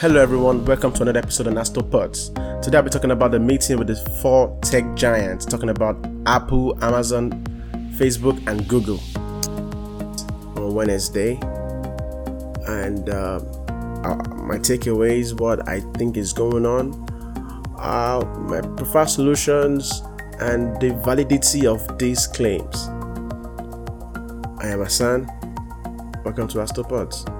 Hello, everyone. Welcome to another episode of Astropods. Today, I'll be talking about the meeting with the four tech giants, talking about Apple, Amazon, Facebook, and Google on Wednesday. And uh, uh, my takeaways, what I think is going on, uh, my preferred solutions, and the validity of these claims. I am Hassan. Welcome to Astropods.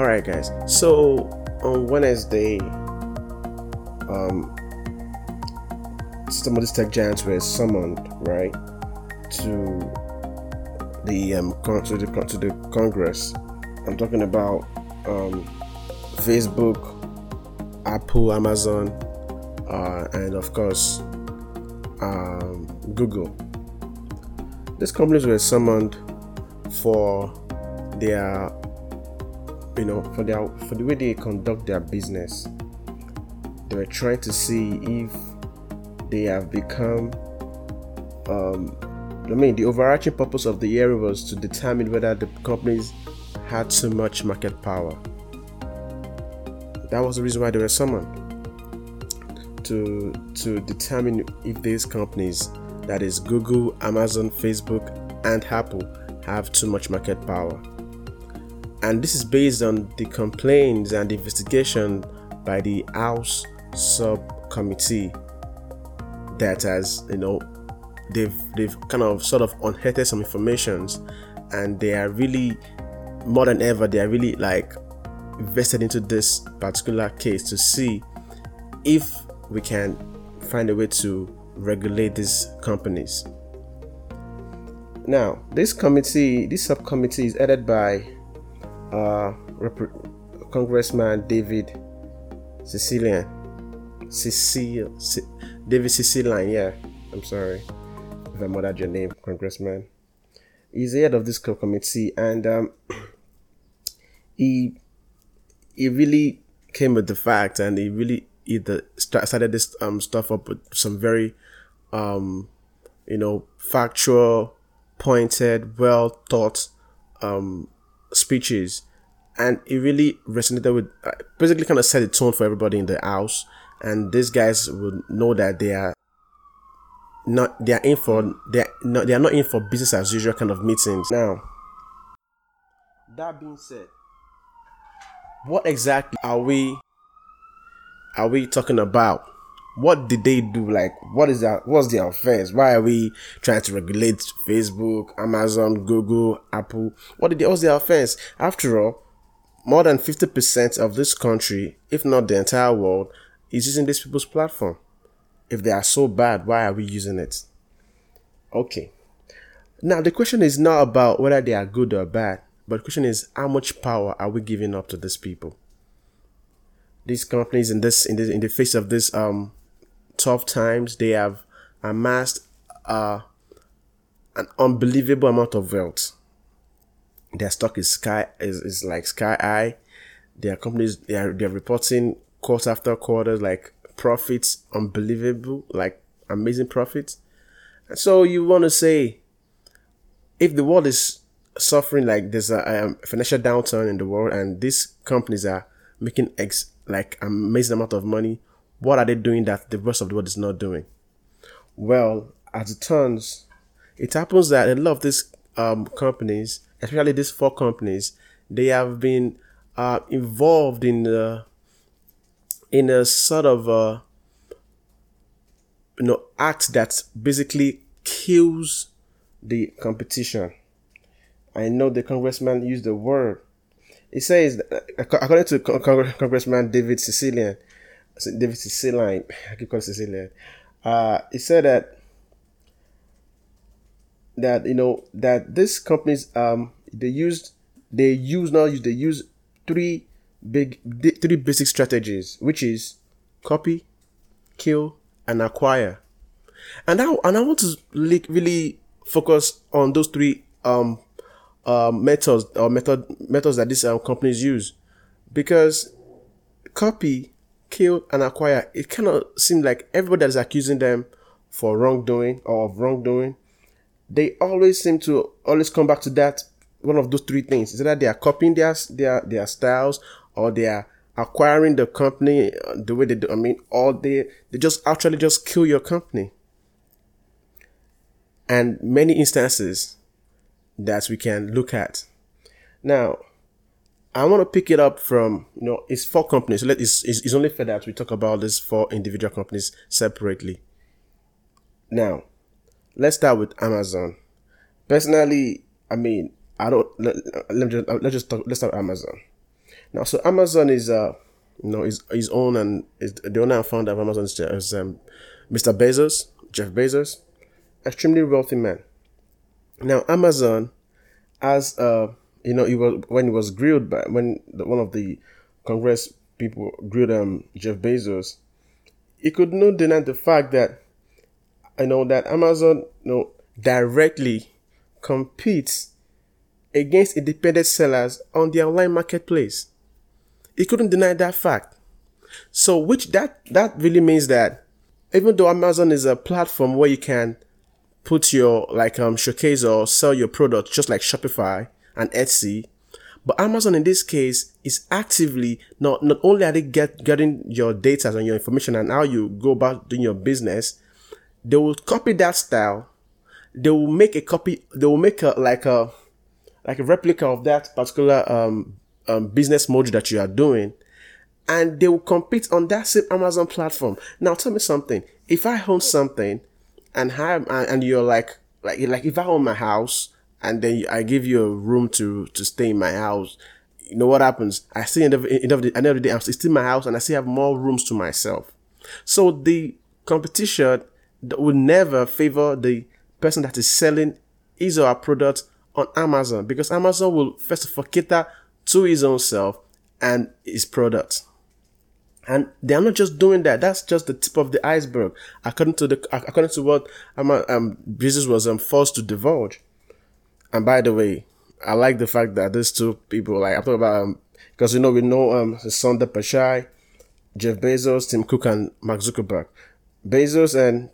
All right, guys. So on Wednesday, um, some of these tech giants were summoned, right, to the um to the to the Congress. I'm talking about um, Facebook, Apple, Amazon, uh, and of course um, Google. These companies were summoned for their you know for their for the way they conduct their business they were trying to see if they have become um, I mean the overarching purpose of the hearing was to determine whether the companies had too much market power. That was the reason why they were summoned to to determine if these companies, that is Google, Amazon, Facebook, and Apple, have too much market power and this is based on the complaints and investigation by the House subcommittee that has you know they've they've kind of sort of unearthed some informations and they are really more than ever they are really like invested into this particular case to see if we can find a way to regulate these companies. Now this committee this subcommittee is headed by uh, Rep- Congressman David Cecilian. Cecile, C- David Cecilian, yeah. I'm sorry if I murdered your name, Congressman. He's the head of this committee, and um, he he really came with the fact, and he really he the, started this um stuff up with some very um you know factual, pointed, well thought um speeches, and it really resonated with uh, basically kind of set the tone for everybody in the house. And these guys would know that they are not they are in for they are not they are not in for business as usual kind of meetings. Now, that being said, what exactly are we are we talking about? What did they do? Like, what is that? What's the offense? Why are we trying to regulate Facebook, Amazon, Google, Apple? What did they, what's their offense? After all, more than 50% of this country, if not the entire world, is using these people's platform. If they are so bad, why are we using it? Okay. Now, the question is not about whether they are good or bad, but the question is how much power are we giving up to these people? These companies in this in this in the face of this um tough times, they have amassed uh, an unbelievable amount of wealth. Their stock is sky is, is like sky high. Their companies they are they're reporting quarter after quarter like profits unbelievable, like amazing profits. And so you want to say if the world is suffering like there's a um, financial downturn in the world and these companies are making ex like amazing amount of money what are they doing that the rest of the world is not doing? Well, as it turns, it happens that a lot of these um, companies, especially these four companies, they have been uh, involved in uh, in a sort of uh, you know act that basically kills the competition. I know the congressman used the word. He says, according to Congressman David Cecilian, David Cecilian, I keep calling Cecilian. Uh, he said that that you know that these companies um they used they use now use they use three big three basic strategies, which is copy, kill, and acquire. And I and I want to like really focus on those three um um methods or method methods that these um, companies use because copy kill and acquire, it kind of seems like everybody that is accusing them for wrongdoing or of wrongdoing, they always seem to always come back to that one of those three things. Is that they are copying their their their styles or they are acquiring the company uh, the way they do. I mean, or they they just actually just kill your company. And many instances that we can look at. Now, I want to pick it up from you know it's four companies. So let it's, it's only fair that we talk about these four individual companies separately. Now, let's start with Amazon. Personally, I mean, I don't let, let me just let's just talk. Let's start Amazon. Now, so Amazon is uh you know is his own and is the owner and founder of Amazon is, is um, Mr. Bezos, Jeff Bezos, extremely wealthy man. Now, Amazon, as uh you know, he was when he was grilled by when the, one of the Congress people grilled um Jeff Bezos, he could not deny the fact that you know that Amazon you know directly competes against independent sellers on the online marketplace. He couldn't deny that fact. So which that that really means that even though Amazon is a platform where you can put your like um showcase or sell your product just like Shopify, and Etsy. But Amazon in this case is actively not not only are they get getting your data and your information and how you go about doing your business, they will copy that style. They will make a copy. They will make a like a like a replica of that particular um, um business module that you are doing, and they will compete on that same Amazon platform. Now tell me something. If I own something, and have and you're like like like if I own my house and then I give you a room to to stay in my house, you know what happens? I see end of, end of the end of the day, I'm still in my house and I still have more rooms to myself. So the competition would never favor the person that is selling his or her product on Amazon because Amazon will first of all cater to his own self and his product. And they are not just doing that. That's just the tip of the iceberg, according to the according to what um, um Bezos was um, forced to divulge. And by the way, I like the fact that these two people, like I'm talking about, um, because you know we know um Sundar Pichai, Jeff Bezos, Tim Cook, and Mark Zuckerberg. Bezos and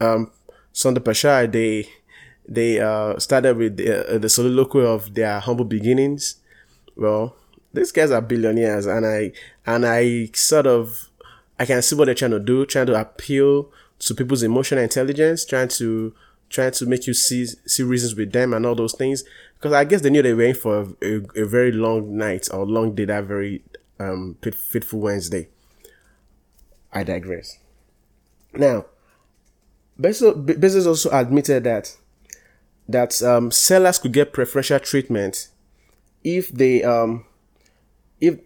um Sundar Pichai, they they uh started with the, uh, the soliloquy of their humble beginnings. Well, these guys are billionaires, and I and I sort of I can see what they're trying to do, trying to appeal to people's emotional intelligence, trying to trying to make you see see reasons with them and all those things. Because I guess they knew they were in for a, a, a very long night or long day that very um fateful Wednesday. I digress. Now, Bezos also admitted that that um, sellers could get preferential treatment if they um if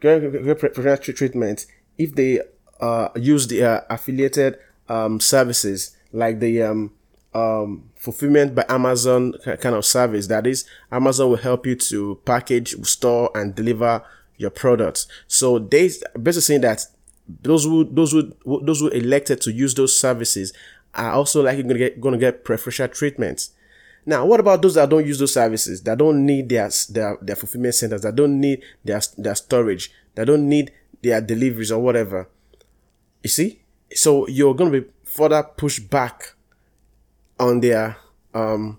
preferential treatment if they uh use the uh, affiliated um services like the um um, fulfillment by Amazon kind of service. That is, Amazon will help you to package, store, and deliver your products. So they basically saying that those who those who those who elected to use those services are also likely going to get going to get preferential treatment. Now, what about those that don't use those services? That don't need their their, their fulfillment centers. That don't need their their storage. That don't need their deliveries or whatever. You see, so you're going to be further pushed back on their um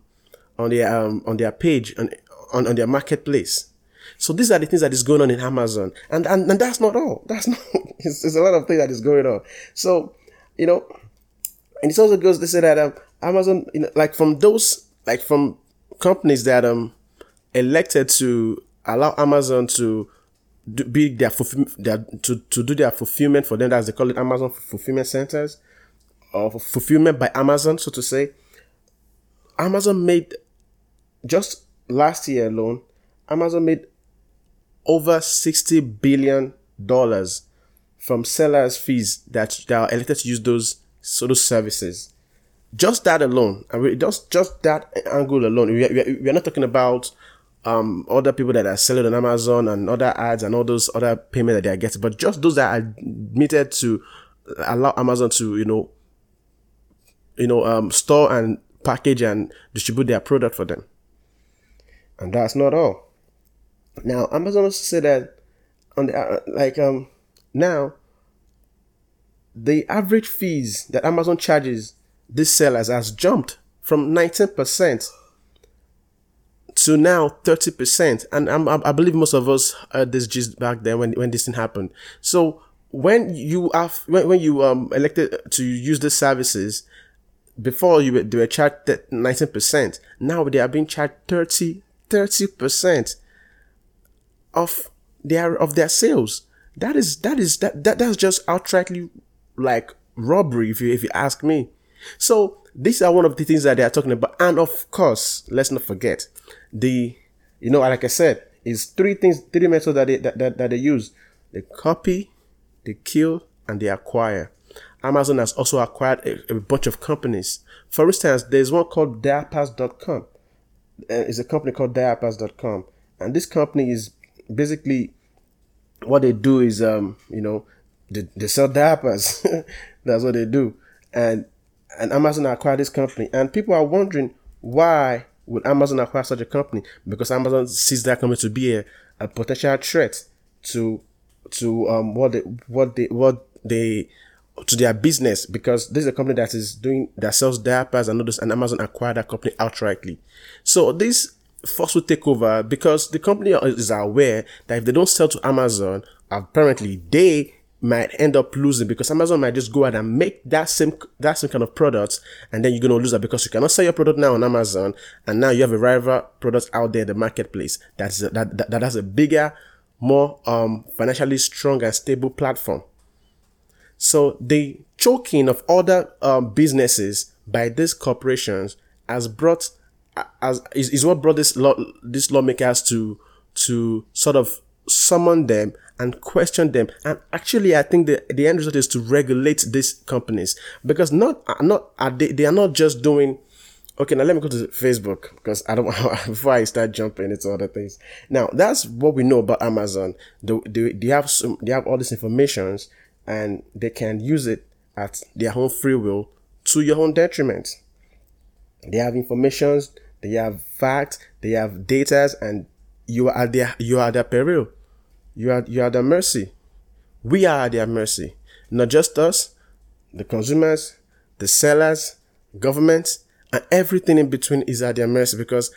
on their um on their page on on, on their marketplace. So these are the things that is going on in Amazon, and and, and that's not all. That's not. It's, it's a lot of things that is going on. So you know, and it also goes. They say that um, Amazon, you know, like from those like from companies that um elected to allow Amazon to do, be their, their to to do their fulfillment for them, as they call it, Amazon fulfillment centers, or fulfillment by Amazon, so to say. Amazon made just last year alone, Amazon made over 60 billion dollars from sellers fees that, that are elected to use those sort of services. Just that alone, I mean, just just that angle alone. We are, we are not talking about um other people that are selling on Amazon and other ads and all those other payment that they are getting, but just those that are admitted to allow Amazon to you know you know um store and package and distribute their product for them. And that's not all. Now, Amazon also said that on the uh, like um now the average fees that Amazon charges these sellers has jumped from 19% to now 30%. And I'm, i believe most of us heard this just back then when, when this thing happened. So when you have, when, when you um elected to use the services, before you were, they were charged 19%. Now they are being charged 30, 30% of their, of their sales. That is, that is, that, that, that's just outrightly like robbery if you, if you ask me. So these are one of the things that they are talking about. And of course, let's not forget the, you know, like I said, is three things, three methods that they, that, that, that they use. They copy, they kill, and they acquire. Amazon has also acquired a, a bunch of companies. For instance, there's one called Diapers.com. Uh, it's a company called Diapers.com. And this company is basically what they do is, um, you know, they, they sell diapers. That's what they do. And and Amazon acquired this company. And people are wondering why would Amazon acquire such a company? Because Amazon sees that company to be a, a potential threat to to um what they what they what they to their business because this is a company that is doing that sells diapers and others and Amazon acquired that company outrightly. So this forceful takeover because the company is aware that if they don't sell to Amazon, apparently they might end up losing because Amazon might just go out and make that same that same kind of products and then you're gonna lose that because you cannot sell your product now on Amazon and now you have a rival product out there in the marketplace that's a, that, that that has a bigger, more um financially strong and stable platform. So the choking of other um, businesses by these corporations has brought as is, is what brought this law these lawmakers to to sort of summon them and question them. And actually, I think the, the end result is to regulate these companies because not, not, are they, they are not just doing, okay, now let me go to Facebook because I don't before I start jumping into other things. Now, that's what we know about Amazon. They, they, they have some, they have all these informations and they can use it at their own free will to your own detriment. They have informations, they have facts, they have data, and you are at their, you are at their peril. You are, you are their mercy. We are at their mercy. Not just us, the consumers, the sellers, government, and everything in between is at their mercy because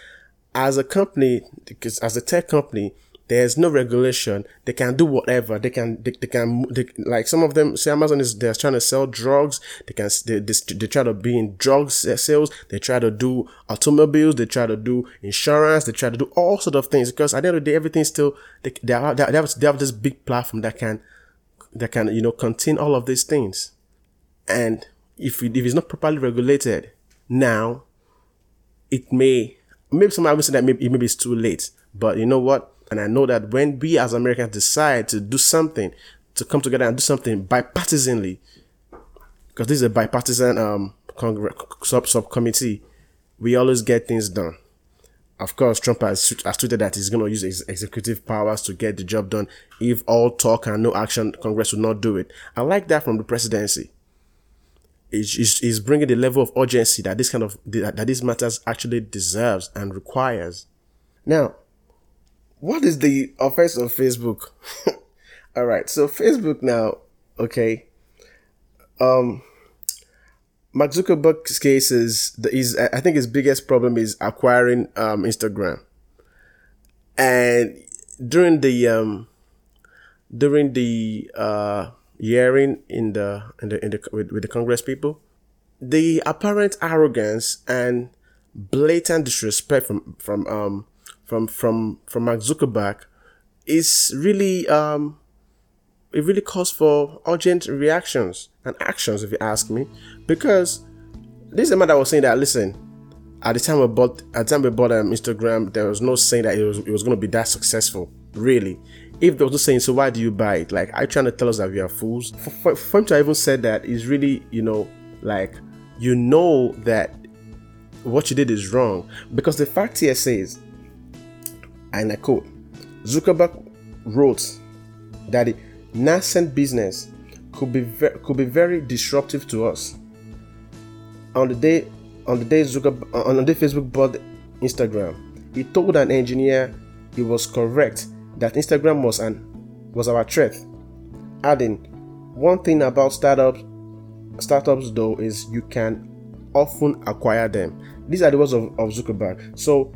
as a company, because as a tech company, there's no regulation. They can do whatever. They can, they, they can, they, like some of them say Amazon is, they're trying to sell drugs. They can, they, they, they try to be in drugs uh, sales. They try to do automobiles. They try to do insurance. They try to do all sort of things because at the end of the day, everything's still, they, they, have, they, have, they have this big platform that can, that can, you know, contain all of these things. And if, if it's not properly regulated now, it may, maybe somebody will say that maybe, maybe it's too late. But you know what? And I know that when we as Americans decide to do something, to come together and do something bipartisanly, because this is a bipartisan um, Congress sub subcommittee, we always get things done. Of course, Trump has, has tweeted that he's going to use his executive powers to get the job done. If all talk and no action, Congress will not do it. I like that from the presidency. He's bringing the level of urgency that this kind of that this matters actually deserves and requires. Now, what is the offense of Facebook? All right, so Facebook now, okay. Um, Mark Zuckerberg's case is the is I think his biggest problem is acquiring um Instagram, and during the um during the uh hearing in the in the in the with, with the Congress people, the apparent arrogance and blatant disrespect from from um from from from Mark Zuckerberg is really um it really calls for urgent reactions and actions if you ask me. Because this is a man that was saying that listen at the time we bought at the time we bought um, Instagram there was no saying that it was it was going to be that successful really. If there was no saying so why do you buy it? Like are you trying to tell us that we are fools? For, for, for him to even said that is really you know like you know that what you did is wrong. Because the fact here says and I quote Zuckerberg wrote that the nascent business could be could be very disruptive to us. On the day on the day Zuckerberg on the day Facebook bought Instagram, he told an engineer he was correct that Instagram was an was our threat, adding, "One thing about startups startups though is you can often acquire them." These are the words of, of Zuckerberg. So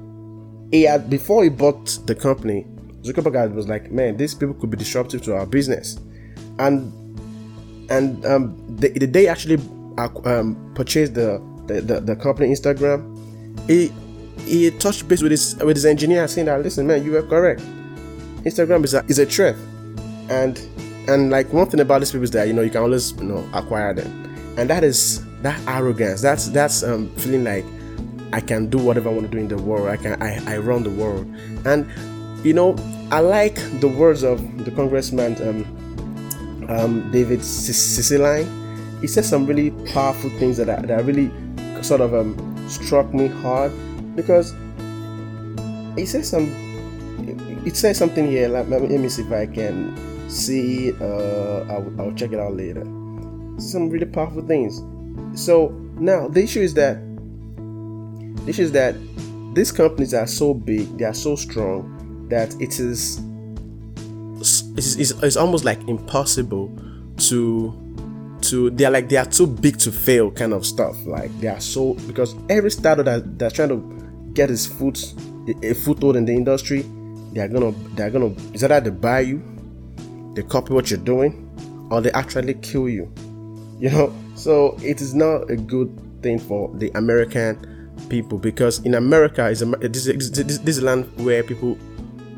he had before he bought the company, Zuckerberg was like, man, these people could be disruptive to our business, and and um, the, the day actually um, purchased the, the, the the company Instagram, he he touched base with his with his engineer saying that listen, man, you were correct. Instagram is a is a threat, and and like one thing about these people is that you know you can always you know acquire them, and that is that arrogance. That's that's um, feeling like I can do whatever I want to do in the world. I can I, I run the world, and you know I like the words of the congressman um, um, David Cicilline. He said some really powerful things that, that really sort of um, struck me hard because he says some. It says something here. Let, let me see if I can see. Uh, I'll, I'll check it out later. Some really powerful things. So now the issue is that the issue is that these companies are so big, they are so strong that it is it's, it's, it's almost like impossible to to they're like they are too big to fail kind of stuff. Like they are so because every startup that that's trying to get his foot a foothold in the industry they're gonna they're gonna is that they buy you they copy what you're doing or they actually kill you. You know? So it is not a good thing for the american people because in america is this, this, this, land where people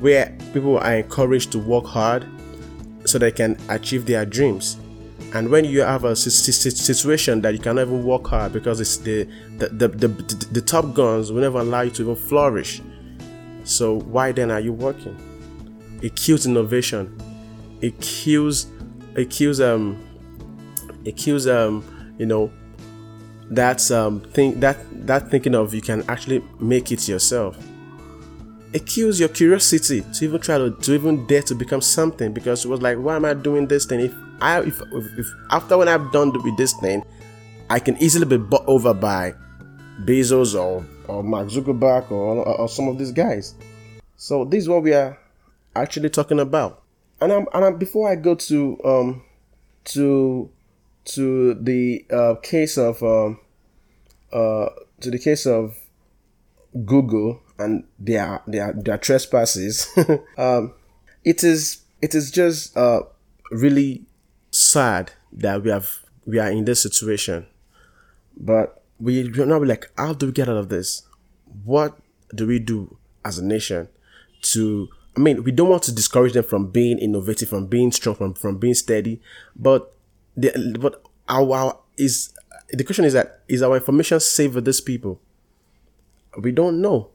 where people are encouraged to work hard so they can achieve their dreams. And when you have a situation that you cannot even work hard because it's the the, the, the, the, the top guns will never allow you to even flourish. So why then are you working? It kills innovation. It kills it kills um it kills um you know that's um think that that thinking of you can actually make it yourself. It kills your curiosity to even try to, to even dare to become something because it was like why am i doing this thing? If i if, if, if after when i've done with this thing i can easily be bought over by bezos or or mark zuckerberg or, or, or some of these guys. So this is what we are actually talking about. And i'm and I'm, before i go to um to to the uh, case of um uh to the case of google and their their their trespasses, um, it is it is just uh, really sad that we have we are in this situation. But we are not like, how do we get out of this? What do we do as a nation to I mean, we don't want to discourage them from being innovative, from being strong, from, from being steady. But the but our, is the question is that is our information safe for these people? We don't know.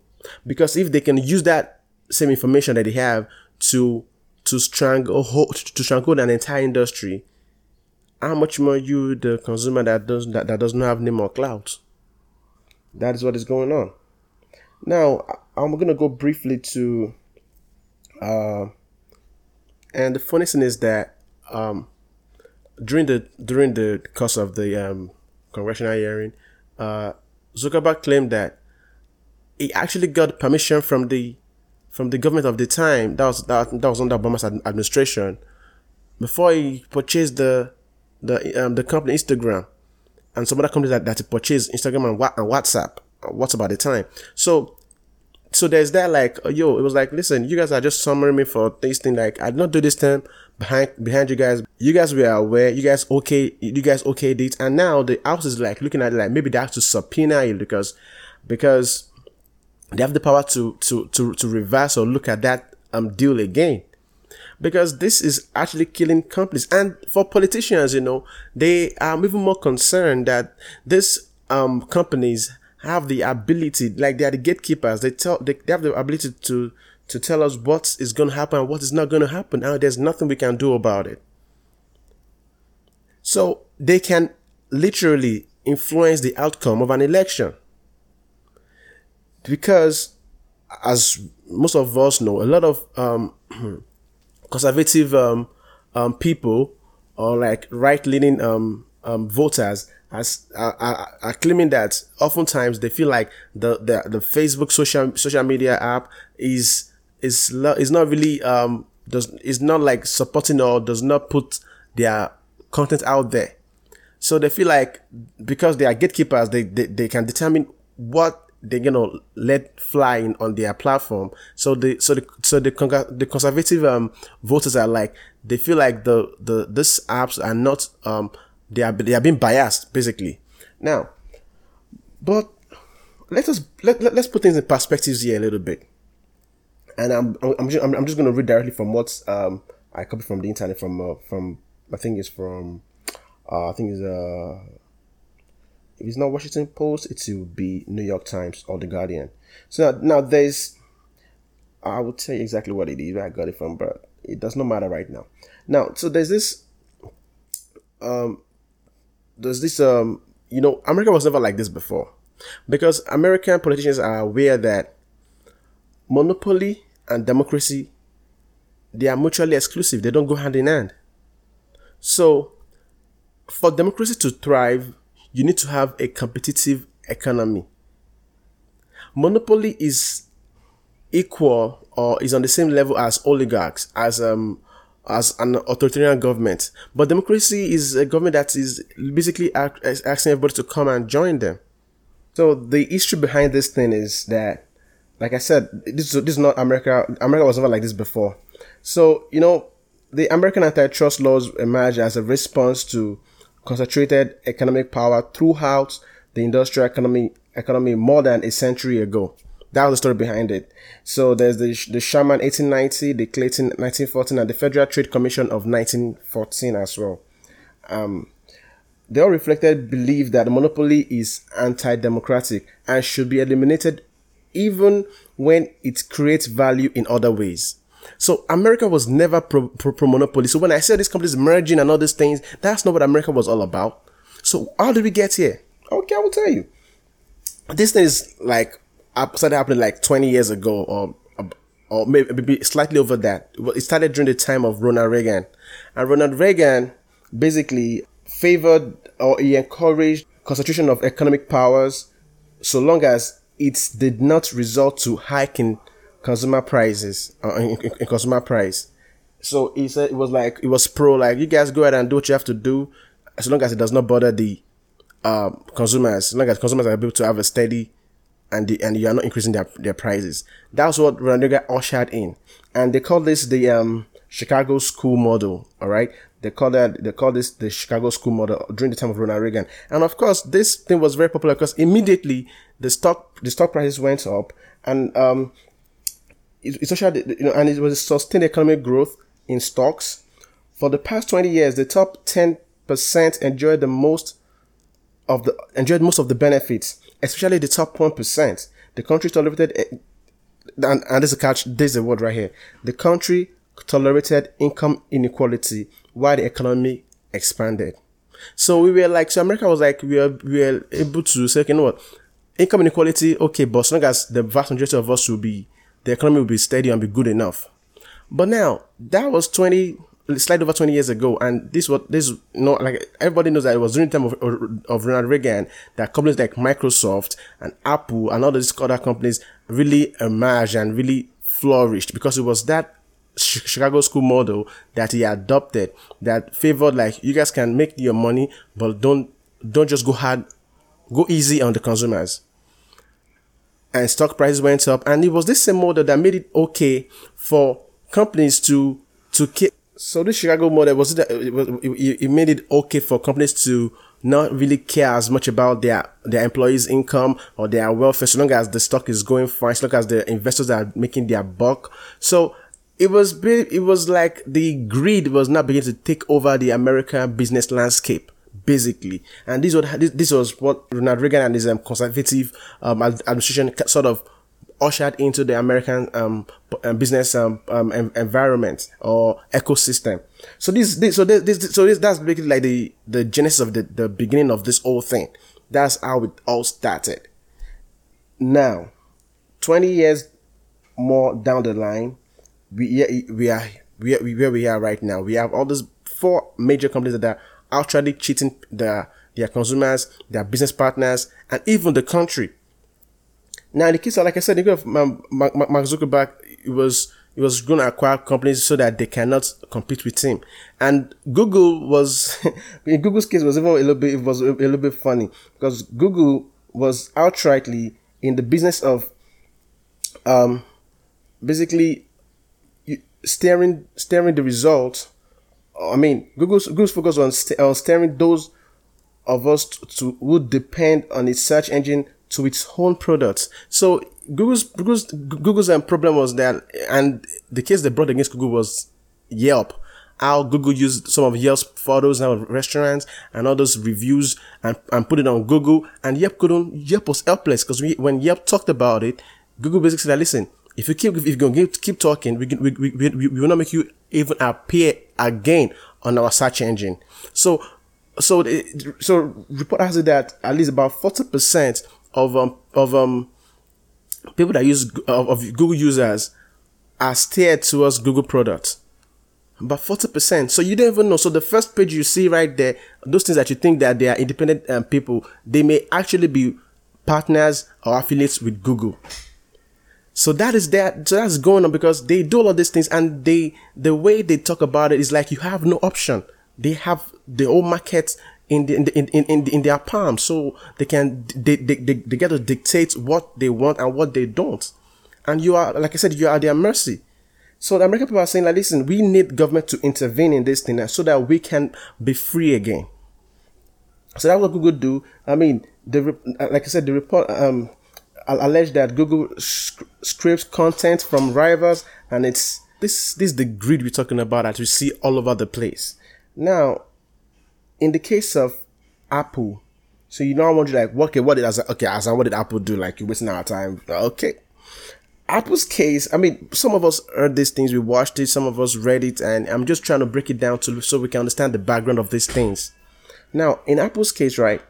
Because if they can use that same information that they have to to strangle to strangle an entire industry, how much more you the consumer that does that, that does not have name or clout? That is what is going on. Now I'm gonna go briefly to uh and the funny thing is that um during the during the course of the um congressional hearing, uh Zuckerberg claimed that he actually got permission from the from the government of the time that was that, that was under Obama's administration before he purchased the the um, the company Instagram and some other companies that, that he purchased Instagram and, and WhatsApp uh, WhatsApp at the time. So so there's that like yo, it was like listen, you guys are just summoning me for this thing. Like I did not do this thing behind behind you guys. You guys were aware. You guys okay. You guys okay it, and now the house is like looking at it like maybe they have to subpoena you because because they have the power to to to, to reverse or look at that um deal again because this is actually killing companies and for politicians you know they are even more concerned that these um companies have the ability like they are the gatekeepers they tell they, they have the ability to to tell us what is going to happen and what is not going to happen. And there's nothing we can do about it. So they can literally influence the outcome of an election. Because as most of us know, a lot of um, conservative um, um, people or like right leaning um, um, voters as, are, are, are, claiming that oftentimes they feel like the, the, the Facebook social social media app is is is not really um does is not like supporting or does not put their content out there. So they feel like because they are gatekeepers, they, they, they can determine what they're gonna let fly in on their platform. So the so the so the the conservative um voters are like they feel like the the these apps are not um they are they are being biased basically. Now, but let us let, let us put things in perspectives here a little bit. And I'm I'm just, I'm, just going to read directly from what um I copied from the internet from uh, from I think it's from uh, I think it's uh if it's not Washington Post, it will be New York Times or the Guardian. So now, now there's I will tell you exactly what it is where I got it from, but it does not matter right now. Now, so there's this um there's this um you know America was never like this before because American politicians are aware that monopoly and democracy they are mutually exclusive. They don't go hand in hand. So for democracy to thrive, you need to have a competitive economy. Monopoly is equal or is on the same level as oligarchs, as um as an authoritarian government. But democracy is a government that is basically asking everybody to come and join them. So the issue behind this thing is that, like I said, this, this is not America. America was never like this before. So, you know, the American antitrust laws emerged as a response to concentrated economic power throughout the industrial economy economy more than a century ago. That was the story behind it. So there's the the Sherman 1890, the Clayton 1914, and the Federal Trade Commission of 1914 as well. Um, they all reflected belief that monopoly is anti-democratic and should be eliminated even when it creates value in other ways. So America was never pro, pro, pro monopoly. So when I said these companies merging and all these things, that's not what America was all about. So how did we get here? Okay, I will tell you. This thing is like started happening like 20 years ago or or maybe slightly over that. It started during the time of Ronald Reagan. And Ronald Reagan basically favored or he encouraged concentration of economic powers so long as it did not result to hiking consumer prices uh, in, in, consumer price. So he said it was like it was pro like you guys go ahead and do what you have to do as long as it does not bother the um, consumers. As long as consumers are able to have a steady and the, and you are not increasing their their prices. That's what Ronald ushered in, and they call this the um, Chicago school model. All right, they call that they call this the Chicago school model during the time of Ronald Reagan, and of course this thing was very popular because immediately the stock the stock prices went up, and um, essentially, you know, and it was sustained economic growth in stocks. For the past 20 years, the top 10% enjoyed the most of the enjoyed most of the benefits, especially the top 1%. The country tolerated and, and this is a catch, this is a word right here. The country tolerated income inequality while the economy expanded. So we were like, so America was like, we were, we were able to say, you know what, income inequality, okay, but as long as the vast majority of us will be the economy will be steady and be good enough. But now that was 20, slightly over 20 years ago. And this was, this, you know, like everybody knows that it was during the time of, of Ronald Reagan that companies like Microsoft and Apple and all these other companies really emerged and really flourished because it was that Chicago school model that he adopted that favored like you guys can make your money, but don't, don't just go hard, go easy on the consumers and stock prices went up. And it was this same model that made it okay for companies to to keep. So this Chicago model was it, it, it made it okay for companies to not really care as much about their their employees' income or their welfare, so long as the stock is going fine, so long as the investors are making their buck. So it was it was like the greed was not beginning to take over the American business landscape basically. And this was this, was what Ronald Reagan and his um, conservative um, administration sort of ushered into the American um, um business um, um environment or ecosystem. So this, this so this, this, so this that's basically like the the genesis of the the beginning of this whole thing. That's how it all started. Now, twenty years more down the line, we we are we are where we are right now. We have all these four major companies that are outrightly cheating their their consumers, their business partners, and even the country. Now, in the case of, like I said, of Mark Zuckerberg, it was it was going to acquire companies so that they cannot compete with him. And Google was, in Google's case, was even a little bit, it was a little bit funny because Google was outrightly in the business of um, basically steering steering the results. I mean, Google's Google's focus on, st- on steering those of us to, to who depend on its search engine to its own products. So Google's Google's Google's um, problem was that, and the case they brought against Google was Yelp. How Google used some of Yelp's photos of restaurants and all those reviews and, and put it on Google, and Yelp couldn't. Yelp was helpless because when Yelp talked about it, Google basically said, "Listen, if you keep if you're gonna keep talking, we, we, we, we, we will not make you even appear again on our search engine." So so so report has it that at least about forty percent of um of um people that use of, of Google users are steered towards Google products. About 40%. So you don't even know. So the first page you see right there, those things that you think that they are independent um, people, they may actually be partners or affiliates with Google. So that is that. So that's going on because they do all of these things and they, the way they talk about it is like you have no option. They have the whole market in the, in, in, in, in their palm so they can they, they, they, they get to dictate what they want and what they don't and you are like i said you are at their mercy so the american people are saying like listen we need government to intervene in this thing so that we can be free again so that's what google do i mean the like i said the report um alleged that google scrapes content from rivals and it's this this is the greed we're talking about that we see all over the place now in the case of Apple, so you know I want you like, okay, what did I okay, as what did Apple do? Like you're wasting our time. Okay. Apple's case, I mean, some of us heard these things, we watched it, some of us read it, and I'm just trying to break it down to so we can understand the background of these things. Now, in Apple's case, right,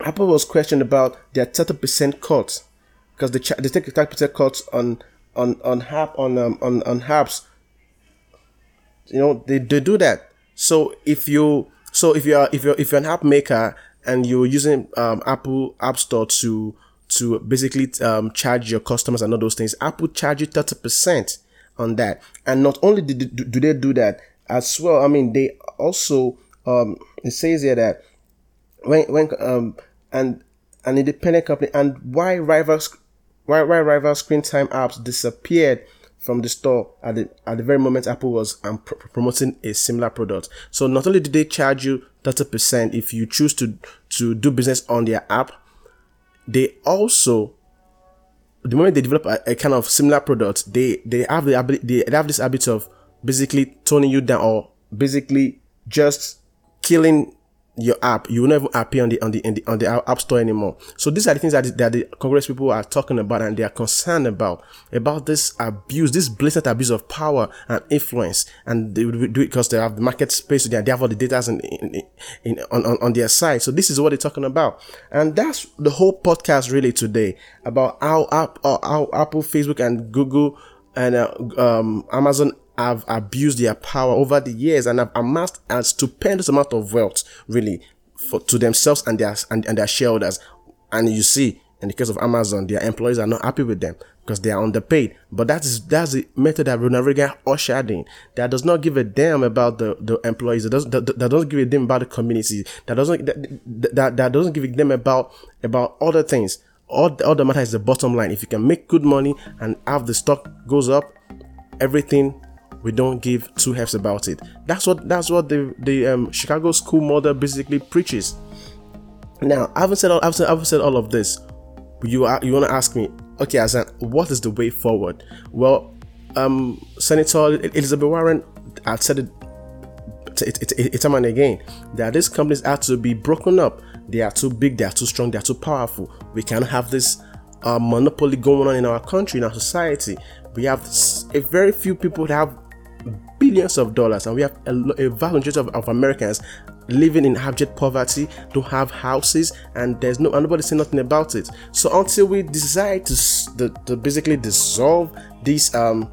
Apple was questioned about their 30% cut because they, they take a 30% cut on on on app on um, on on apps. You know, they, they do that. So if you so if you're if you're if you're an app maker and you're using um, Apple App Store to to basically um, charge your customers and all those things, Apple charge you thirty percent on that. And not only do, do they do that as well, I mean they also um, it says here that when when um and an independent company and why rivals why why rival screen time apps disappeared from the store at the at the very moment Apple was um, pr- promoting a similar product. So not only did they charge you 30% if you choose to to do business on their app, they also the moment they develop a, a kind of similar product, they they have the ability they have this habit of basically toning you down or basically just killing your app, you will never appear on the on the, the on the app store anymore. So these are the things that, that the Congress people are talking about and they are concerned about about this abuse, this blatant abuse of power and influence, and they would do it because they have the market space, they have all the data in, in, in, on, on on their side. So this is what they're talking about, and that's the whole podcast really today about how app, how Apple, Facebook, and Google and uh, um, Amazon have abused their power over the years and have amassed a stupendous amount of wealth, really, for to themselves and their and, and their shareholders. And you see, in the case of Amazon, their employees are not happy with them because they are underpaid. But that is that's the method that Ronald Reagan ushered in. That does not give a damn about the, the employees. That doesn't that, that doesn't give a damn about the community. That doesn't that, that, that doesn't give a damn about about other things. All, that matters is the bottom line. If you can make good money and have the stock goes up, everything we don't give two hefs about it. That's what that's what the the um, Chicago school model basically preaches. Now, I haven't said all, I've said, I've said all of this. You are, you want to ask me, okay, Hassan, what is the way forward? Well, um, Senator Elizabeth Warren had said it it's time and again that these companies have to be broken up. They are too big, they are too strong, they are too powerful. We can't have this uh, monopoly going on in our country, in our society. We have a very few people that have billions of dollars, and we have a, a vast majority of, of, Americans living in abject poverty, don't have houses, and there's no nobody saying nothing about it. So until we decide to, to, to basically dissolve these um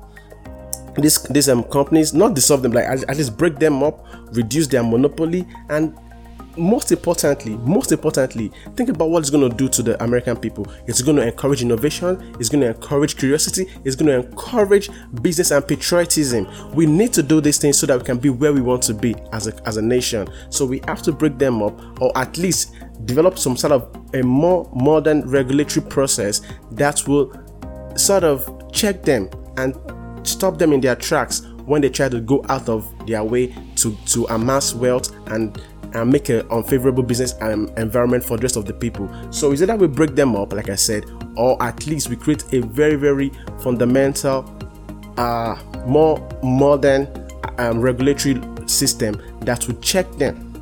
these these um companies, not dissolve them, like at, at least break them up, reduce their monopoly, and most importantly, most importantly, think about what it's going to do to the American people. It's going to encourage innovation, it's going to encourage curiosity, it's going to encourage business and patriotism. We need to do these things so that we can be where we want to be as a, as a nation. So we have to break them up or at least develop some sort of a more modern regulatory process that will sort of check them and stop them in their tracks when they try to go out of their way to, to amass wealth and and make an unfavorable business um, environment for the rest of the people. So is it that we break them up, like I said, or at least we create a very, very fundamental, uh, more modern um, regulatory system that will check them,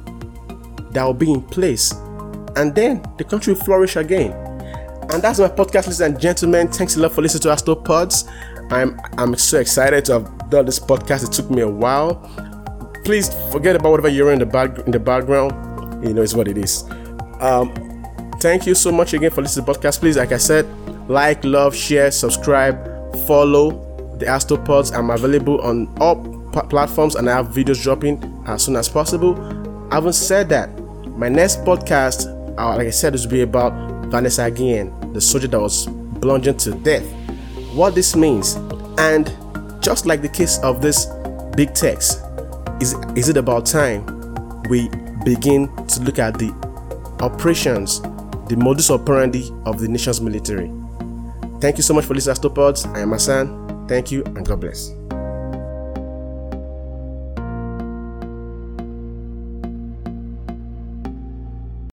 that will be in place, and then the country will flourish again. And that's my podcast, ladies and gentlemen. Thanks a lot for listening to Astropods. I'm I'm so excited to have done this podcast. It took me a while. Please forget about whatever you're in the back in the background. You know, it's what it is. Um, thank you so much again for listening to the podcast. Please, like I said, like, love, share, subscribe, follow the Astropods. I'm available on all p- platforms and I have videos dropping as soon as possible. Having said that, my next podcast, uh, like I said, will be about Vanessa again, the soldier that was bludgeoned to death what this means. And just like the case of this big techs, is, is it about time we begin to look at the operations, the modus operandi of the nation's military? Thank you so much for listening to Astropods. I am Hassan. Thank you and God bless.